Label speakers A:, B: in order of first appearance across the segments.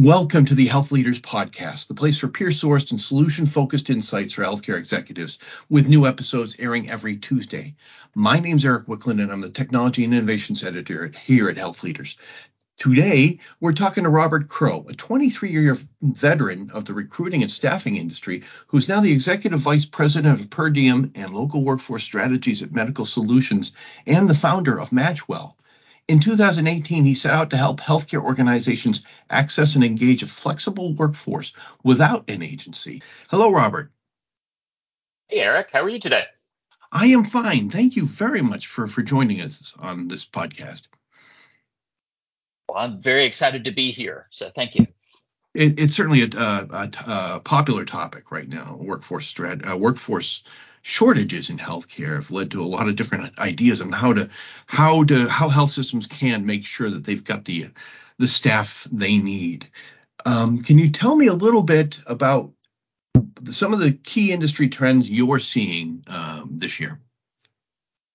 A: Welcome to the HealthLeaders Podcast, the place for peer sourced and solution focused insights for healthcare executives, with new episodes airing every Tuesday. My name is Eric Wicklund, and I'm the Technology and Innovations Editor here at HealthLeaders. Today, we're talking to Robert Crowe, a 23 year veteran of the recruiting and staffing industry, who's now the Executive Vice President of Per Diem and Local Workforce Strategies at Medical Solutions and the founder of Matchwell. In 2018, he set out to help healthcare organizations access and engage a flexible workforce without an agency. Hello, Robert.
B: Hey, Eric. How are you today?
A: I am fine. Thank you very much for, for joining us on this podcast.
B: Well, I'm very excited to be here. So thank you.
A: It, it's certainly a, a, a, popular topic right now. Workforce strat, uh, workforce shortages in healthcare have led to a lot of different ideas on how to how to how health systems can make sure that they've got the the staff they need. Um, can you tell me a little bit about some of the key industry trends you're seeing um, this year?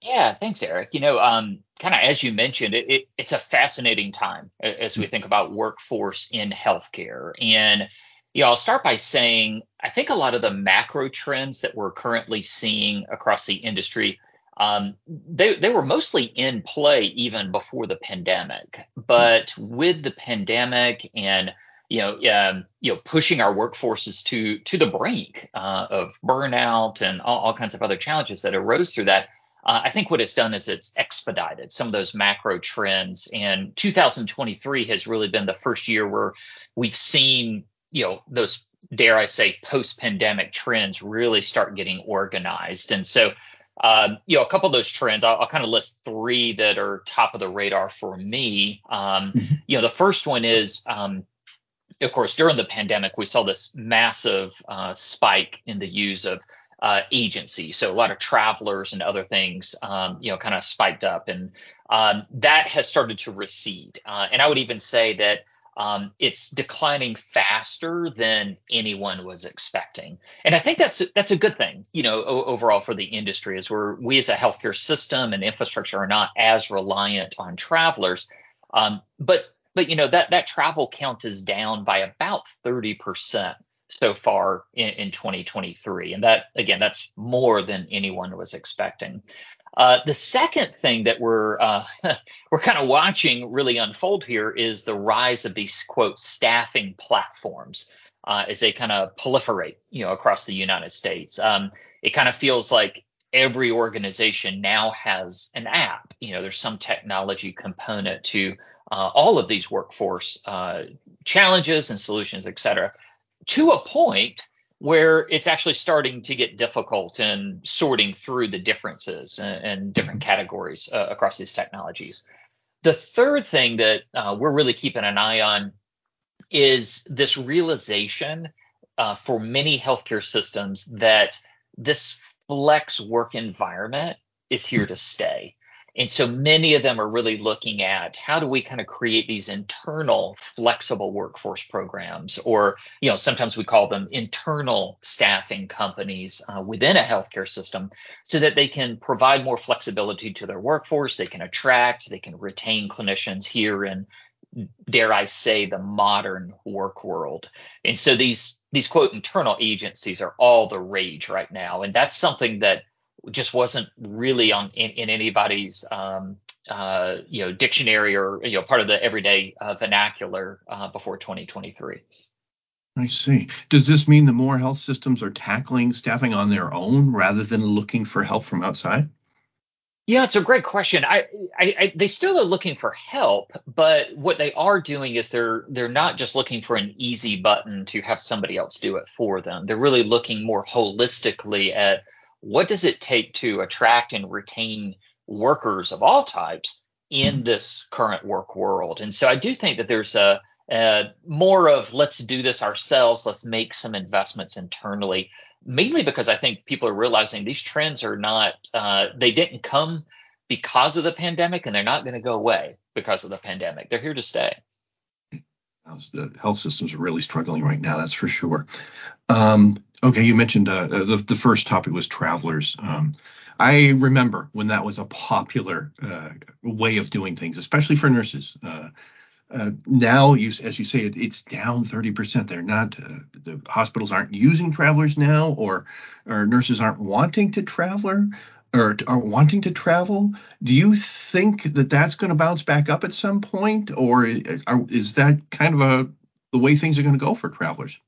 B: Yeah, thanks, Eric. You know, um, kind of as you mentioned, it, it, it's a fascinating time as we think about workforce in healthcare. And yeah, I'll start by saying I think a lot of the macro trends that we're currently seeing across the industry, um, they they were mostly in play even before the pandemic. But with the pandemic and you know, um, you know, pushing our workforces to to the brink uh, of burnout and all, all, kinds of other challenges that arose through that. Uh, I think what it's done is it's expedited some of those macro trends. And 2023 has really been the first year where we've seen you know those dare I say post pandemic trends really start getting organized. And so um, you know, a couple of those trends, I'll, I'll, kind of list three that are top of the radar for me. Um, mm-hmm. You know, the first one is, um, of course, during the pandemic, we saw this massive uh, spike in the use of uh, agency. So a lot of travelers and other things, um, you know, kind of spiked up, and um, that has started to recede. Uh, and I would even say that um, it's declining faster than anyone was expecting. And I think that's that's a good thing, you know, overall for the industry, is where we as a healthcare system and infrastructure are not as reliant on travelers. Um, but but you know that that travel count is down by about 30 percent so far in, in 2023, and that again that's more than anyone was expecting. Uh, the second thing that we're uh, we're kind of watching really unfold here is the rise of these quote staffing platforms uh, as they kind of proliferate, you know, across the United States. Um, it kind of feels like every organization now has an app. You know, there's some technology component to uh, all of these workforce uh, challenges and solutions, et cetera, to a point where it's actually starting to get difficult in sorting through the differences and, different categories uh, across these technologies. The third thing that uh, we're really keeping an eye on is this realization uh, for many healthcare systems that this flex work environment is here to stay. And so many of them are really looking at how do we kind of create these internal flexible workforce programs, or you know sometimes we call them internal staffing companies uh, within a healthcare system, so that they can provide more flexibility to their workforce, they can attract, they can retain clinicians here in dare I say the modern work world. And so these these quote internal agencies are all the rage right now, and that's something that just wasn't really on in, in anybody's um, uh, you know dictionary or you know part of the everyday uh, vernacular uh, before 2023. I
A: see. Does this mean the more health systems are tackling staffing on their own rather than looking for help from outside?
B: Yeah, it's a great question. I, I, I, they still are looking for help, but what they are doing is they're they're not just looking for an easy button to have somebody else do it for them. They're really looking more holistically at what does it take to attract and retain workers of all types in this current work world? And so I do think that there's a, a more of let's do this ourselves, let's make some investments internally, mainly because I think people are realizing these trends are not, uh, they didn't come because of the pandemic and they're not going to go away because of the pandemic. They're here to stay.
A: The health systems are really struggling right now, that's for sure. Um, Okay, you mentioned uh, the the first topic was travelers. Um, I remember when that was a popular uh, way of doing things, especially for nurses. Uh, uh, now, you, as you say, it, it's down 30%. They're not, uh, the hospitals aren't using travelers now, or, or nurses aren't wanting to travel or are wanting to travel. Do you think that that's going to bounce back up at some point, or is that kind of a the way things are going to go for travelers?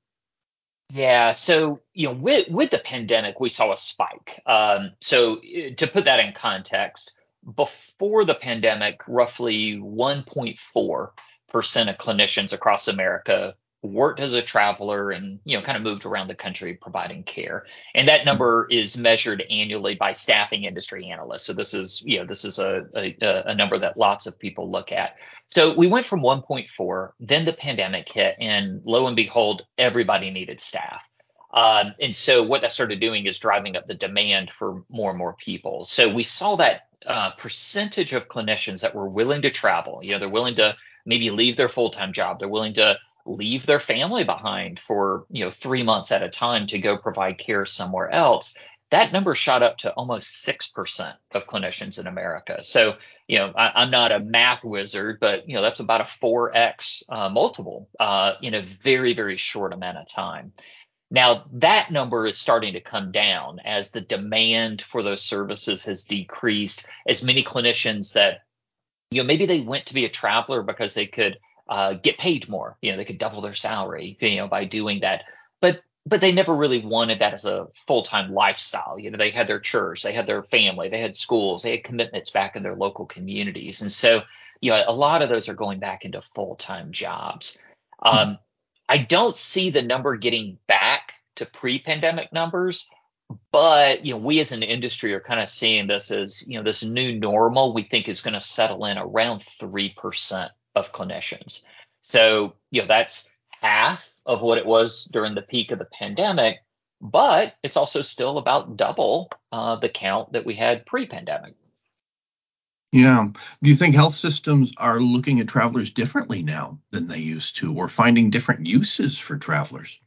B: Yeah, so you know, with with the pandemic, we saw a spike. Um, so to put that in context, before the pandemic, roughly 1.4 percent of clinicians across America worked as a traveler and you know kind of moved around the country providing care. And that number is measured annually by staffing industry analysts. So this is you know this is a, a, a number that lots of people look at. So we went from 1.4 then the pandemic hit and lo and behold everybody needed staff. Um, and so what that started doing is driving up the demand for more and more people. So we saw that uh, percentage of clinicians that were willing to travel you know they're willing to maybe leave their full-time job they're willing to leave their family behind for you know three months at a time to go provide care somewhere else that number shot up to almost 6% of clinicians in america. So you know I, am not a math wizard but you know that's about a 4x uh, multiple uh, in a very very short amount of time. Now that number is starting to come down as the demand for those services has decreased as many clinicians that you know maybe they went to be a traveler because they could uh, get paid more. You know, they could double their salary, you know, by doing that. But but they never really wanted that as a full-time lifestyle. You know, they had their church, they had their family, they had schools, they had commitments back in their local communities. And so, you know, a lot of those are going back into full-time jobs. Um, I don't see the number getting back to pre-pandemic numbers, but you know, we as an industry are kind of seeing this as, you know, this new normal we think is going to settle in around 3% of clinicians. So, you know, that's half of what it was during the peak of the pandemic, but it's also still about double uh, the count that we had pre-pandemic.
A: Yeah. Do you think health systems are looking at travelers differently now than they used to, or finding different uses for travelers?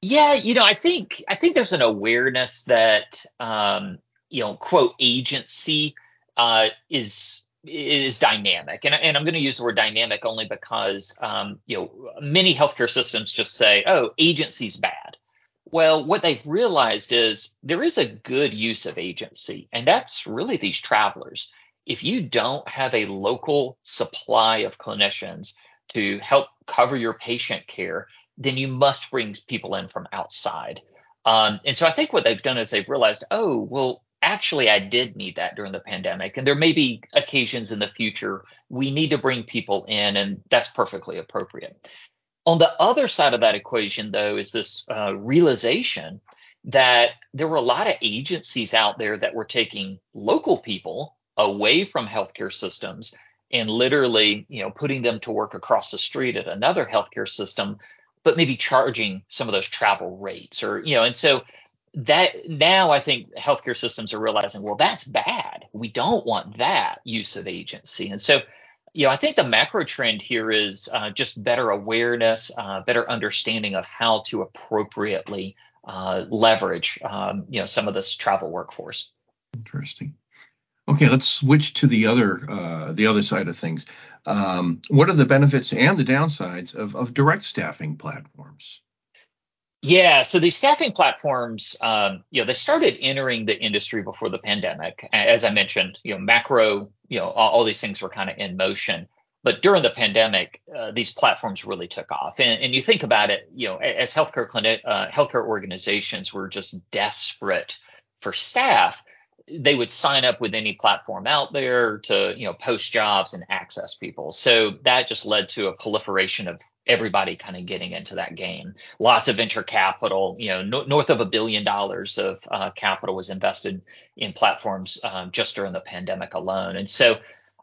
B: Yeah, you know, I think I think there's an awareness that um, you know, quote agency uh, is is dynamic, and, and I'm going to use the word dynamic only because um, you know many healthcare systems just say, "Oh, agency's bad." Well, what they've realized is there is a good use of agency, and that's really these travelers. If you don't have a local supply of clinicians to help cover your patient care, then you must bring people in from outside. Um, and so I think what they've done is they've realized, oh, well, actually I did need that during the pandemic. And there may be occasions in the future we need to bring people in, and that's perfectly appropriate. On the other side of that equation, though, is this uh, realization that there were a lot of agencies out there that were taking local people away from healthcare systems and literally, you know, putting them to work across the street at another healthcare system, but maybe charging some of those travel rates or, you know, and so that now I think healthcare systems are realizing, well, that's bad. We don't want that use of agency. And so, you know, I think the macro trend here is uh, just better awareness, uh, better understanding of how to appropriately uh, leverage, um, you know, some of this travel workforce.
A: Interesting. Okay, let's switch to the other uh, the other side of things. Um, what are the benefits and the downsides of, of direct staffing platforms?
B: Yeah, so these staffing platforms, um, you know, they started entering the industry before the pandemic. As I mentioned, you know, macro, you know, all, all these things were kind of in motion. But during the pandemic, uh, these platforms really took off. And, and, you think about it, you know, as healthcare clinic, uh, healthcare organizations were just desperate for staff, they would sign up with any platform out there to, you know, post jobs and access people. So that just led to a proliferation of everybody kind of getting into that game. Lots of venture capital, you know, no, north of a billion dollars of uh, capital was invested in platforms um, just during the pandemic alone. And so,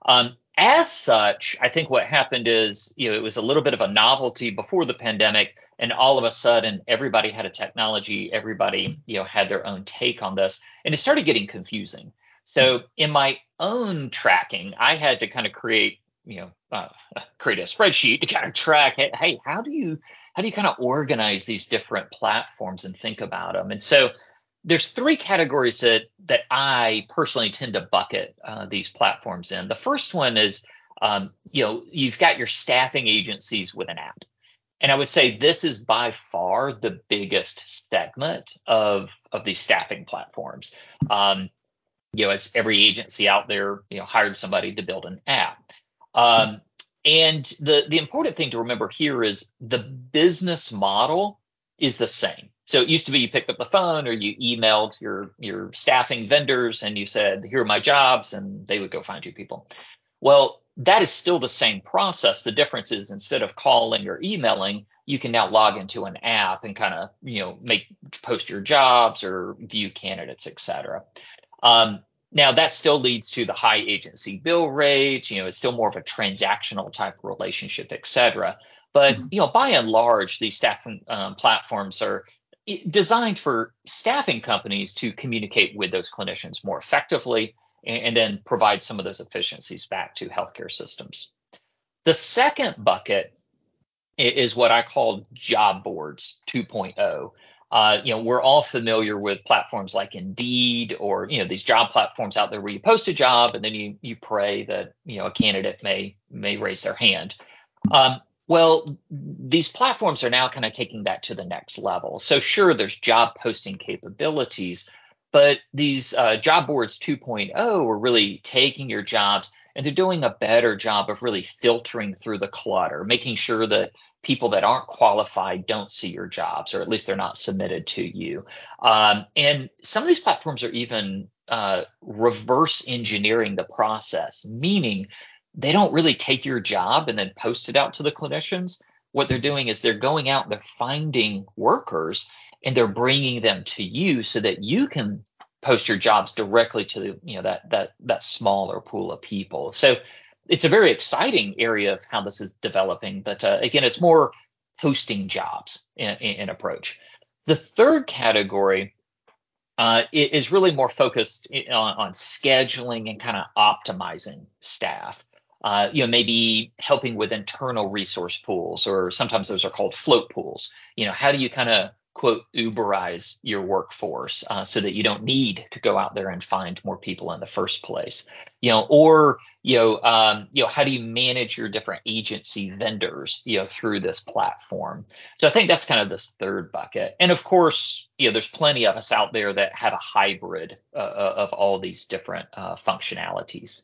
B: um, as such, I think what happened is, you know, it was a little bit of a novelty before the pandemic, and all of a sudden, everybody had a technology, everybody, you know, had their own take on this, and it started getting confusing. So, in my own tracking, I had to kind of create you know uh, create a spreadsheet to kind of track. Hey, how do you how do you kind of organize these different platforms and think about them? And so there's three categories that that I personally tend to bucket uh, these platforms in. The first one is Um, you know, you've got your staffing agencies with an app. And I would say this is by far the biggest segment of of these staffing platforms. Um, you know, as every agency out there, you know, hired somebody to build an app. Um, and the the important thing to remember here is the business model is the same. So it used to be you picked up the phone or you emailed your your staffing vendors and you said, "Here are my jobs," and they would go find you people. Well, that is still the same process. The difference is instead of calling or emailing, you can now log into an app and kind of you know make post your jobs or view candidates, et cetera. Um, now that still leads to the high agency bill rates. You know, it's still more of a transactional type relationship, et cetera. But mm-hmm. you know, by and large, these staffing um, platforms are designed for staffing companies to communicate with those clinicians more effectively and, and then provide some of those efficiencies back to healthcare systems. The second bucket is what I call job boards 2.0. Uh, you know, we're all familiar with platforms like Indeed or you know these job platforms out there where you post a job and then you you pray that you know a candidate may may raise their hand. Um, well, these platforms are now kind of taking that to the next level. So sure, there's job posting capabilities, but these uh, job boards 2.0 are really taking your jobs and they're doing a better job of really filtering through the clutter, making sure that people that aren't qualified don't see your jobs, or at least they're not submitted to you. Um, and some of these platforms are even uh, reverse engineering the process, meaning they don't really take your job and then post it out to the clinicians. What they're doing is they're going out, they're finding workers, and they're bringing them to you so that you can post your jobs directly to the, you know that that that smaller pool of people. So it's a very exciting area of how this is developing. But uh, again, it's more posting jobs in, in, in approach. The third category uh, is really more focused on, on scheduling and kind of optimizing staff. Uh, you know, maybe helping with internal resource pools, or sometimes those are called float pools. You know, how do you kind of quote uberize your workforce uh, so that you don't need to go out there and find more people in the first place? You know or you know um, you know how do you manage your different agency vendors you know through this platform? So i think that's kind of this third bucket. And of course you know there's plenty of us out there that have a hybrid uh, uh of all these different uh, functionalities.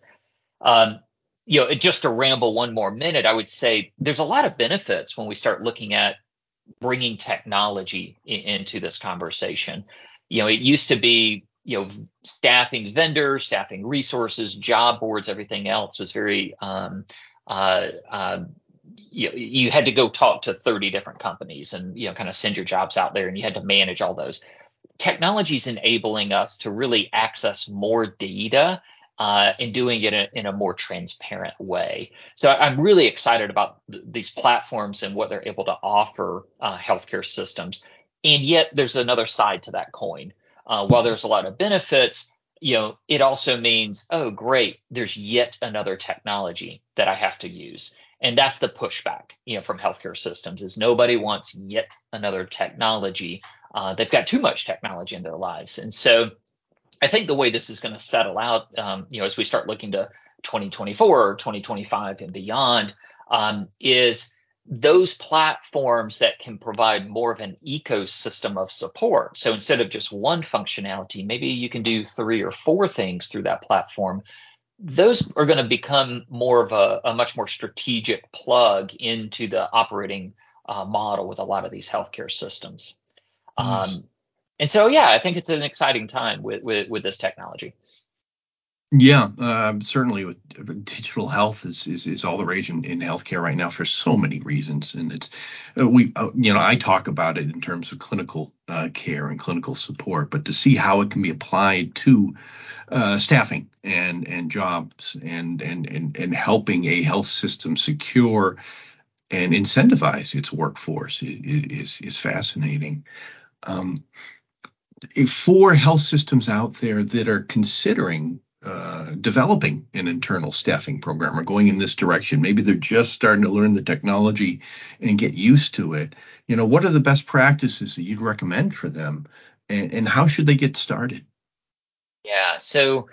B: Um, you know just to ramble one more minute i would say there's a lot of benefits when we start looking at bringing technology in, into this conversation. You know, it used to be, you know, staffing vendors, staffing resources, job boards, everything else was very, um, uh, uh, you, you had to go talk to 30 different companies and, you know, kind of send your jobs out there and you had to manage all those. Technology is enabling us to really access more data uh, and doing it in, in, a more transparent way. So I'm really excited about th- these platforms and what they're able to offer uh, healthcare systems. And yet there's another side to that coin. Uh, while there's a lot of benefits, you know, it also means, oh, great, there's yet another technology that I have to use. And that's the pushback, you know, from healthcare systems is nobody wants yet another technology. Uh, they've got too much technology in their lives. And so I think the way this is going to settle out, um, you know, as we start looking to 2024 or 2025 and beyond, um, is those platforms that can provide more of an ecosystem of support. So instead of just one functionality, maybe you can do three or four things through that platform. Those are going to become more of a, a much more strategic plug into the operating uh, model with a lot of these healthcare systems. Um, and so yeah, I think it's an exciting time with with, with this technology.
A: Yeah, uh, certainly. With digital health is, is, is all the rage in, in healthcare right now for so many reasons, and it's uh, we uh, you know I talk about it in terms of clinical uh, care and clinical support, but to see how it can be applied to uh, staffing and and jobs and and and and helping a health system secure and incentivize its workforce is is, is fascinating. Um, for health systems out there that are considering uh, developing an internal staffing program or going in this direction. Maybe they're just starting to learn the technology and get used to it. You know, what are the best practices that you'd recommend for them, and, and how should they get started?
B: Yeah, so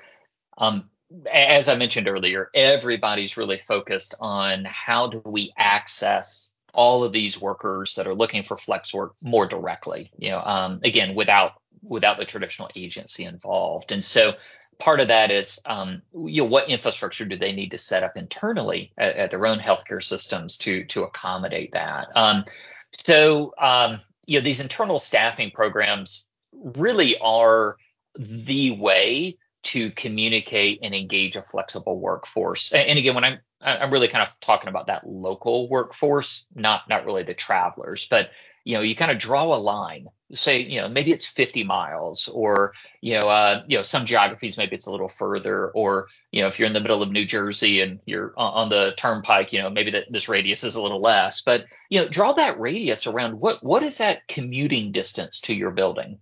B: um, as I mentioned earlier, everybody's really focused on how do we access all of these workers that are looking for flex work more directly. You know, um, again, without without the traditional agency involved, and so part of that is um, you know what infrastructure do they need to set up internally at, at their own healthcare systems to to accommodate that. Um, so um, you know these internal staffing programs really are the way to communicate and engage a flexible workforce. And, and again, when I'm I'm really kind of talking about that local workforce, not not really the travelers, but you know, you kind of draw a line. Say, you know, maybe it's 50 miles, or you know, uh, you know, some geographies maybe it's a little further, or you know, if you're in the middle of New Jersey and you're on the turnpike, you know, maybe that this radius is a little less. But you know, draw that radius around what what is that commuting distance to your building,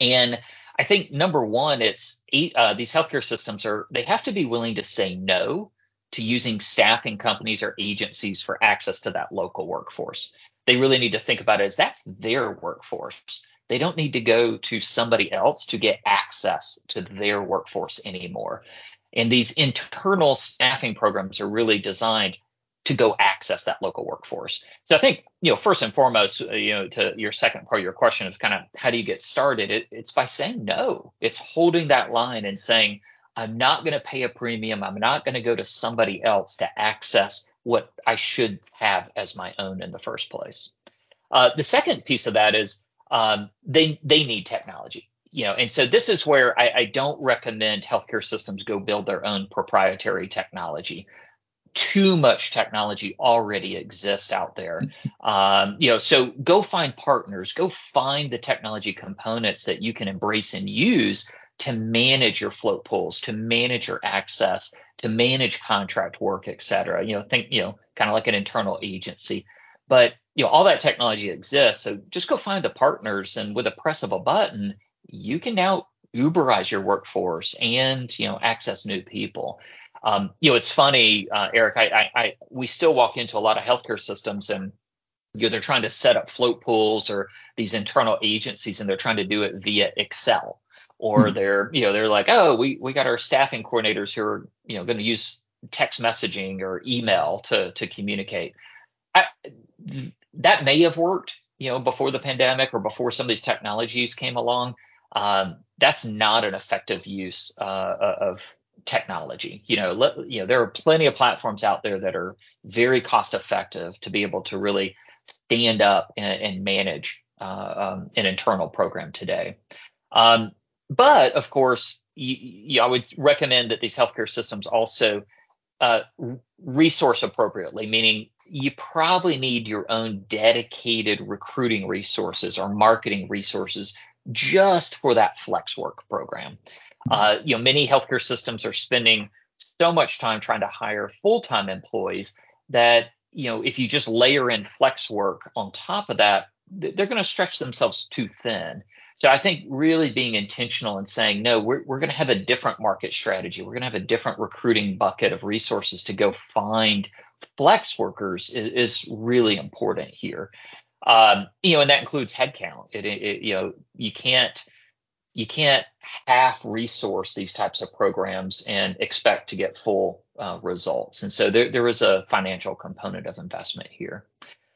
B: and I think number one, it's uh, these healthcare systems are they have to be willing to say no to using staffing companies or agencies for access to that local workforce. They really need to think about it as that's their workforce. They don't need to go to somebody else to get access to their workforce anymore. And these internal staffing programs are really designed to go access that local workforce. So I think, you know, first and foremost, uh, you know, to your second part of your question of kind of how do you get started? It, it's by saying no. It's holding that line and saying, I'm not going to pay a premium. I'm not going to go to somebody else to access what I should have as my own in the first place. Uh, the second piece of that is um, they they need technology you know, and so this is where I, I, don't recommend healthcare systems go build their own proprietary technology too much technology already exists out there. Um, you know, so go find partners, go find the technology components that you can embrace and use to manage your float pools, to manage your access, to manage contract work, et cetera. You know, think, you know, kind of like an internal agency. But you know, all that technology exists. So just go find the partners and with a press of a button, you can now Uberize your workforce and you know access new people. Um, you know, it's funny, uh, Eric. I, I, I, we still walk into a lot of healthcare systems and you know they're trying to set up float pools or these internal agencies and they're trying to do it via Excel or hmm. they're you know they're like oh we we got our staffing coordinators who are you know going to use text messaging or email to to communicate. I, that may have worked you know before the pandemic or before some of these technologies came along um, that's not an effective use uh, of technology. You know, let, you know, there are plenty of platforms out there that are very cost effective to be able to really stand up and, and manage uh, um, an internal program today. Um, but of course, I would recommend that these healthcare systems also uh, resource appropriately, meaning you probably need your own dedicated recruiting resources or marketing resources just for that flex work program. Uh, you know, many healthcare systems are spending so much time trying to hire full-time employees that you know if you just layer in flex work on top of that, they're going to stretch themselves too thin. So I think really being intentional and saying no, we're we're going to have a different market strategy. We're going to have a different recruiting bucket of resources to go find flex workers is, is really important here. Um, you know, and that includes headcount. It, it, you know, you can't you can't half resource these types of programs and expect to get full uh, results. And so there there is a financial component of investment here.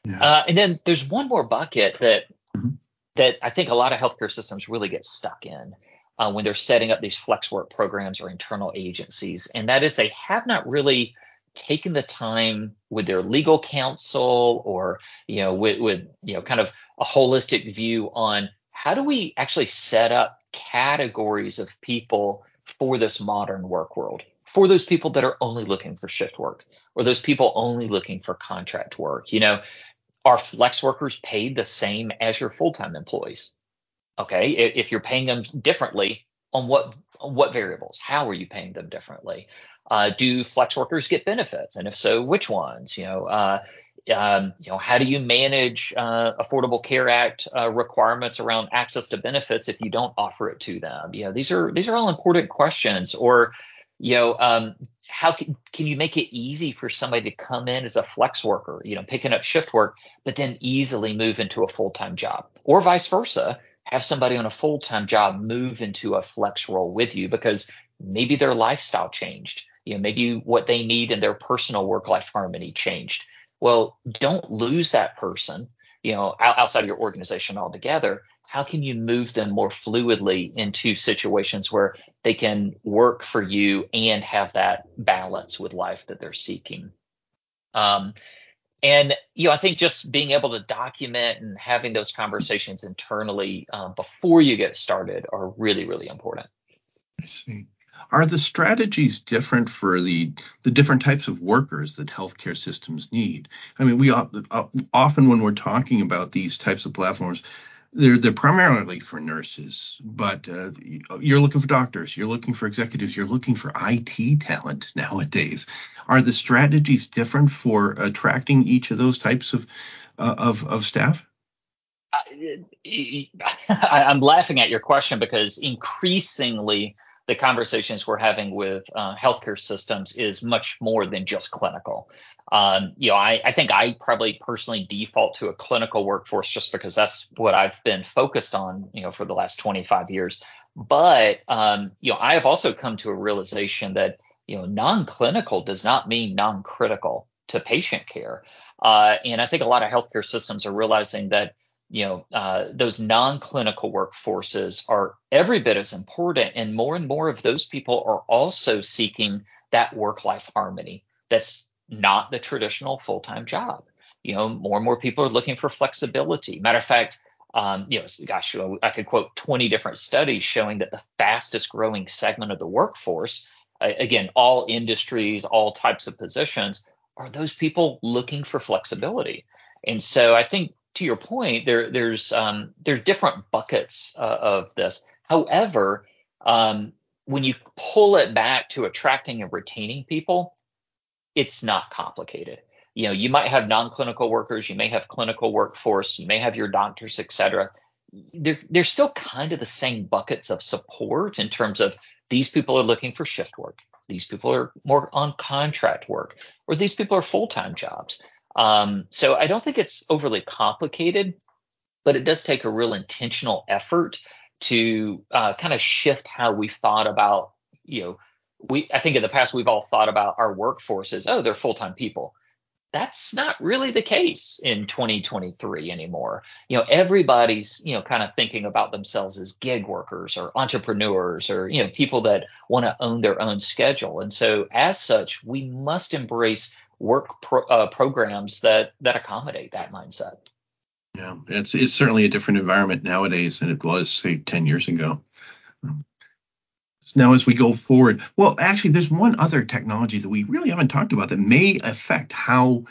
B: Yeah. Uh, and then there's one more bucket that mm-hmm. That I think a lot of healthcare systems really get stuck in. Uh, when they're setting up these flex work programs or internal agencies, and that is they have not really taken the time with their legal counsel or you know with, with you know kind of a holistic view on how do we actually set up categories of people for this modern work world for those people that are only looking for shift work or those people only looking for contract work you know are flex workers paid the same as your full-time employees okay if you're paying them differently on what on what variables how are you paying them differently uh, do flex workers get benefits, and if so, which ones? You know, uh, um, you know, how do you manage uh, Affordable Care Act uh, requirements around access to benefits if you don't offer it to them? You know, these are these are all important questions. Or, you know, um, how can, can you make it easy for somebody to come in as a flex worker, you know, picking up shift work, but then easily move into a full time job, or vice versa? have somebody on a full-time job move into a flex role with you because maybe their lifestyle changed. You know, maybe what they need in their personal work life harmony changed. Well, don't lose that person, you know, outside of your organization altogether. How can you move them more fluidly into situations where they can work for you and have that balance with life that they're seeking? Um, and you know, I think just being able to document and having those conversations internally um, before you get started are really, really important.
A: I see. Are the strategies different for the the different types of workers that healthcare systems need? I mean, we uh, often when we're talking about these types of platforms, they're they're primarily for nurses, but uh, you're looking for doctors, you're looking for executives, you're looking for IT talent nowadays. Are the strategies different for attracting each of those types of uh, of of staff?
B: I, I'm laughing at your question because increasingly the conversations we're having with uh, healthcare systems is much more than just clinical. Um, you know, I, I, think I probably personally default to a clinical workforce just because that's what I've been focused on, you know, for the last 25 years. But um, you know, I have also come to a realization that you know, non-clinical does not mean non-critical to patient care. Uh, and I think a lot of healthcare systems are realizing that you know uh, those non-clinical workforces are every bit as important and more and more of those people are also seeking that work-life harmony that's not the traditional full-time job. You know more and more people are looking for flexibility. Matter of fact um, you know gosh i could quote 20 different studies showing that the fastest growing segment of the workforce again all industries all types of positions are those people looking for flexibility. And so i think to your point, there there's um, there's different buckets uh, of this. However, um, when you pull it back to attracting and retaining people, it's not complicated. You know, you might have non-clinical workers, you may have clinical workforce, you may have your doctors, et cetera. They're, they're still kind of the same buckets of support in terms of these people are looking for shift work. These people are more on contract work, or these people are full-time jobs. Um, so I don't think it's overly complicated, but it does take a real intentional effort to uh, kind of shift how we thought about, you know, we I think in the past we've all thought about our workforce as oh they're full time people. That's not really the case in 2023 anymore. You know, everybody's you know kind of thinking about themselves as gig workers or entrepreneurs or you know people that want to own their own schedule. And so as such, we must embrace work pro, uh, programs that that accommodate that mindset.
A: Yeah, it's it's certainly a different environment nowadays than it was say 10 years ago. So Now, as we go forward, well, actually, there's one other technology that we really haven't talked about that may affect how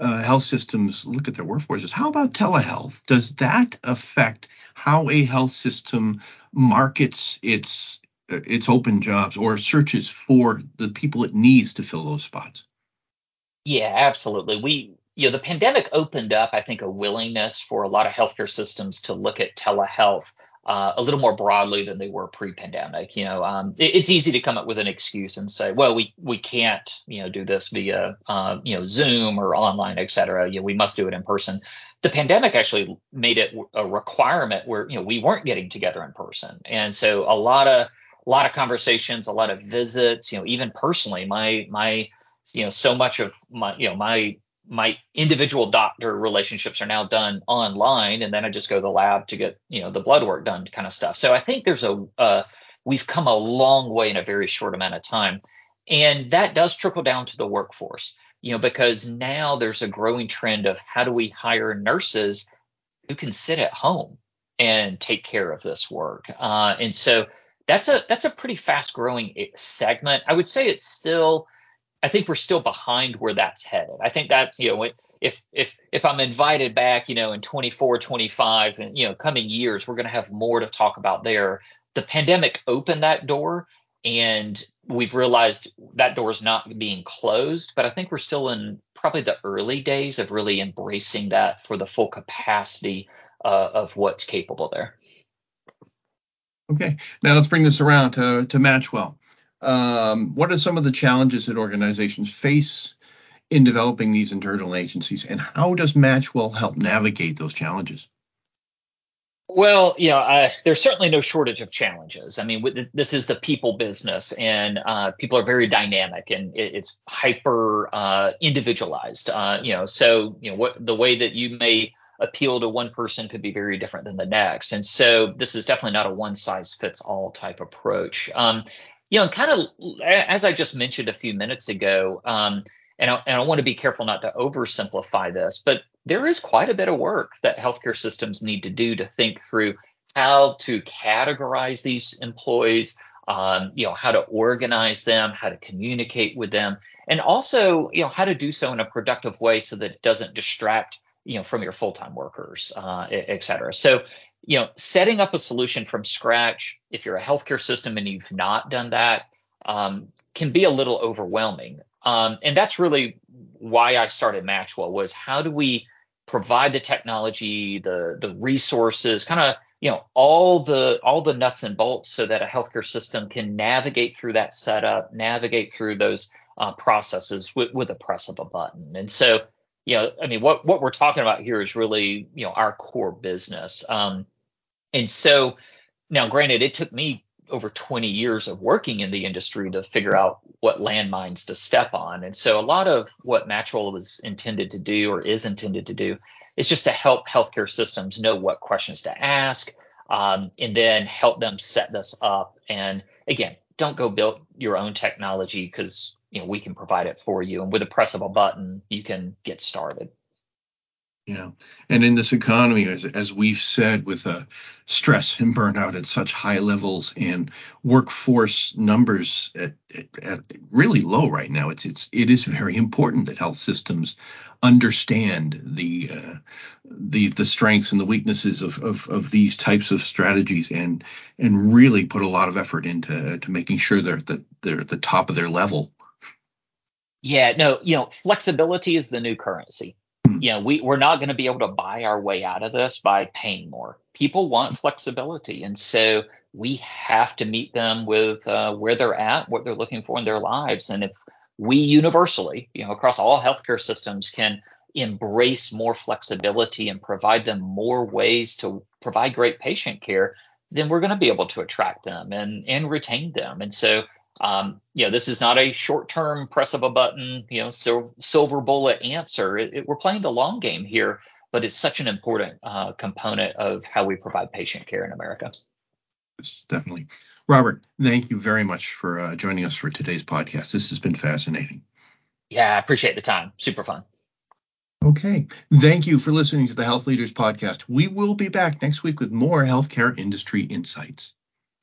A: uh, health systems look at their workforces. How about telehealth? Does that affect how a health system markets its uh, its open jobs or searches for the people it needs to fill those spots?
B: Yeah, absolutely. We, you know, the pandemic opened up, I think, a willingness for a lot of healthcare systems to look at telehealth uh, a little more broadly than they were pre-pandemic. You know, um, it, it's easy to come up with an excuse and say, well, we we can't, you know, do this via, uh, you know, Zoom or online, et cetera. You know, we must do it in person. The pandemic actually made it a requirement where you know we weren't getting together in person, and so a lot of a lot of conversations, a lot of visits. You know, even personally, my my you know so much of my you know my my individual doctor relationships are now done online and then i just go to the lab to get you know the blood work done kind of stuff. So i think there's a uh, we've come a long way in a very short amount of time. And that does trickle down to the workforce you know because now there's a growing trend of how do we hire nurses who can sit at home and take care of this work? Uh, and so that's a that's a pretty fast growing segment. I would say it's still I think we're still behind where that's headed. I think that's, you know, if if if I'm invited back, you know, in 24, 25 and you know, coming years, we're going to have more to talk about there. The pandemic opened that door and we've realized that door is not being closed, but I think we're still in probably the early days of really embracing that for the full capacity uh, of what's capable there.
A: Okay, now let's bring this around to, to Matchwell. Um, what are some of the challenges that organizations face in developing these internal agencies, and how does Matchwell help navigate those challenges?
B: Well, uh, there's certainly no shortage of challenges. I mean, this is the people business, and uh, people are very dynamic, and it, it's hyper uh, individualized. Uh, you know, so you know what the way that you may appeal to one person could be very different than the next, and so this is definitely not a one size fits all type approach. Um, you know, kind of as I just mentioned a few minutes ago, um, and I, and I want to be careful not to oversimplify this, but there is quite a bit of work that healthcare systems need to do to think through how to categorize these employees, um, you know, how to organize them, how to communicate with them, and also, you know, how to do so in a productive way so that it doesn't distract, you know, from your full-time workers, uh, et cetera. So, you know, setting up a solution from scratch, if you're a healthcare system and you've not done that, um, can be a little overwhelming. Um, and that's really why I started Matchwell was how do we provide the technology, the the resources, kind of you know all the all the nuts and bolts so that a healthcare system can navigate through that setup, navigate through those uh, processes with, with a press of a button. And so, you know, I mean, what what we're talking about here is really you know our core business. Um, and so now, granted, it took me over 20 years of working in the industry to figure out what landmines to step on. And so a lot of what Matchwell was intended to do or is intended to do is just to help healthcare systems know what questions to ask um, and then help them set this up. And again, don't go build your own technology because you know we can provide it for you. And with a press of a button, you can get started.
A: Yeah, and in this economy, as, as we've said, with uh, stress and burnout at such high levels and workforce numbers at, at, at, really low right now, it's it's it is very important that health systems understand the uh, the the strengths and the weaknesses of, of of these types of strategies and and really put a lot of effort into to making sure they're that they're at the top of their level.
B: Yeah, no, you know, flexibility is the new currency you know, we, we're not going to be able to buy our way out of this by paying more. People want flexibility. And so we have to meet them with uh, where they're at, what they're looking for in their lives. And if we universally, you know, across all healthcare systems can embrace more flexibility and provide them more ways to provide great patient care, then we're going to be able to attract them and, and retain them. And so um, you know, this is not a short-term press of a button, you know, sil- silver bullet answer. It, it, we're playing the long game here, but it's such an important uh, component of how we provide patient care in America.
A: Yes, definitely. Robert, thank you very much for uh, joining us for today's podcast. This has been fascinating.
B: Yeah, I appreciate the time. Super fun.
A: Okay. Thank you for listening to the HealthLeaders Podcast. We will be back next week with more healthcare industry insights.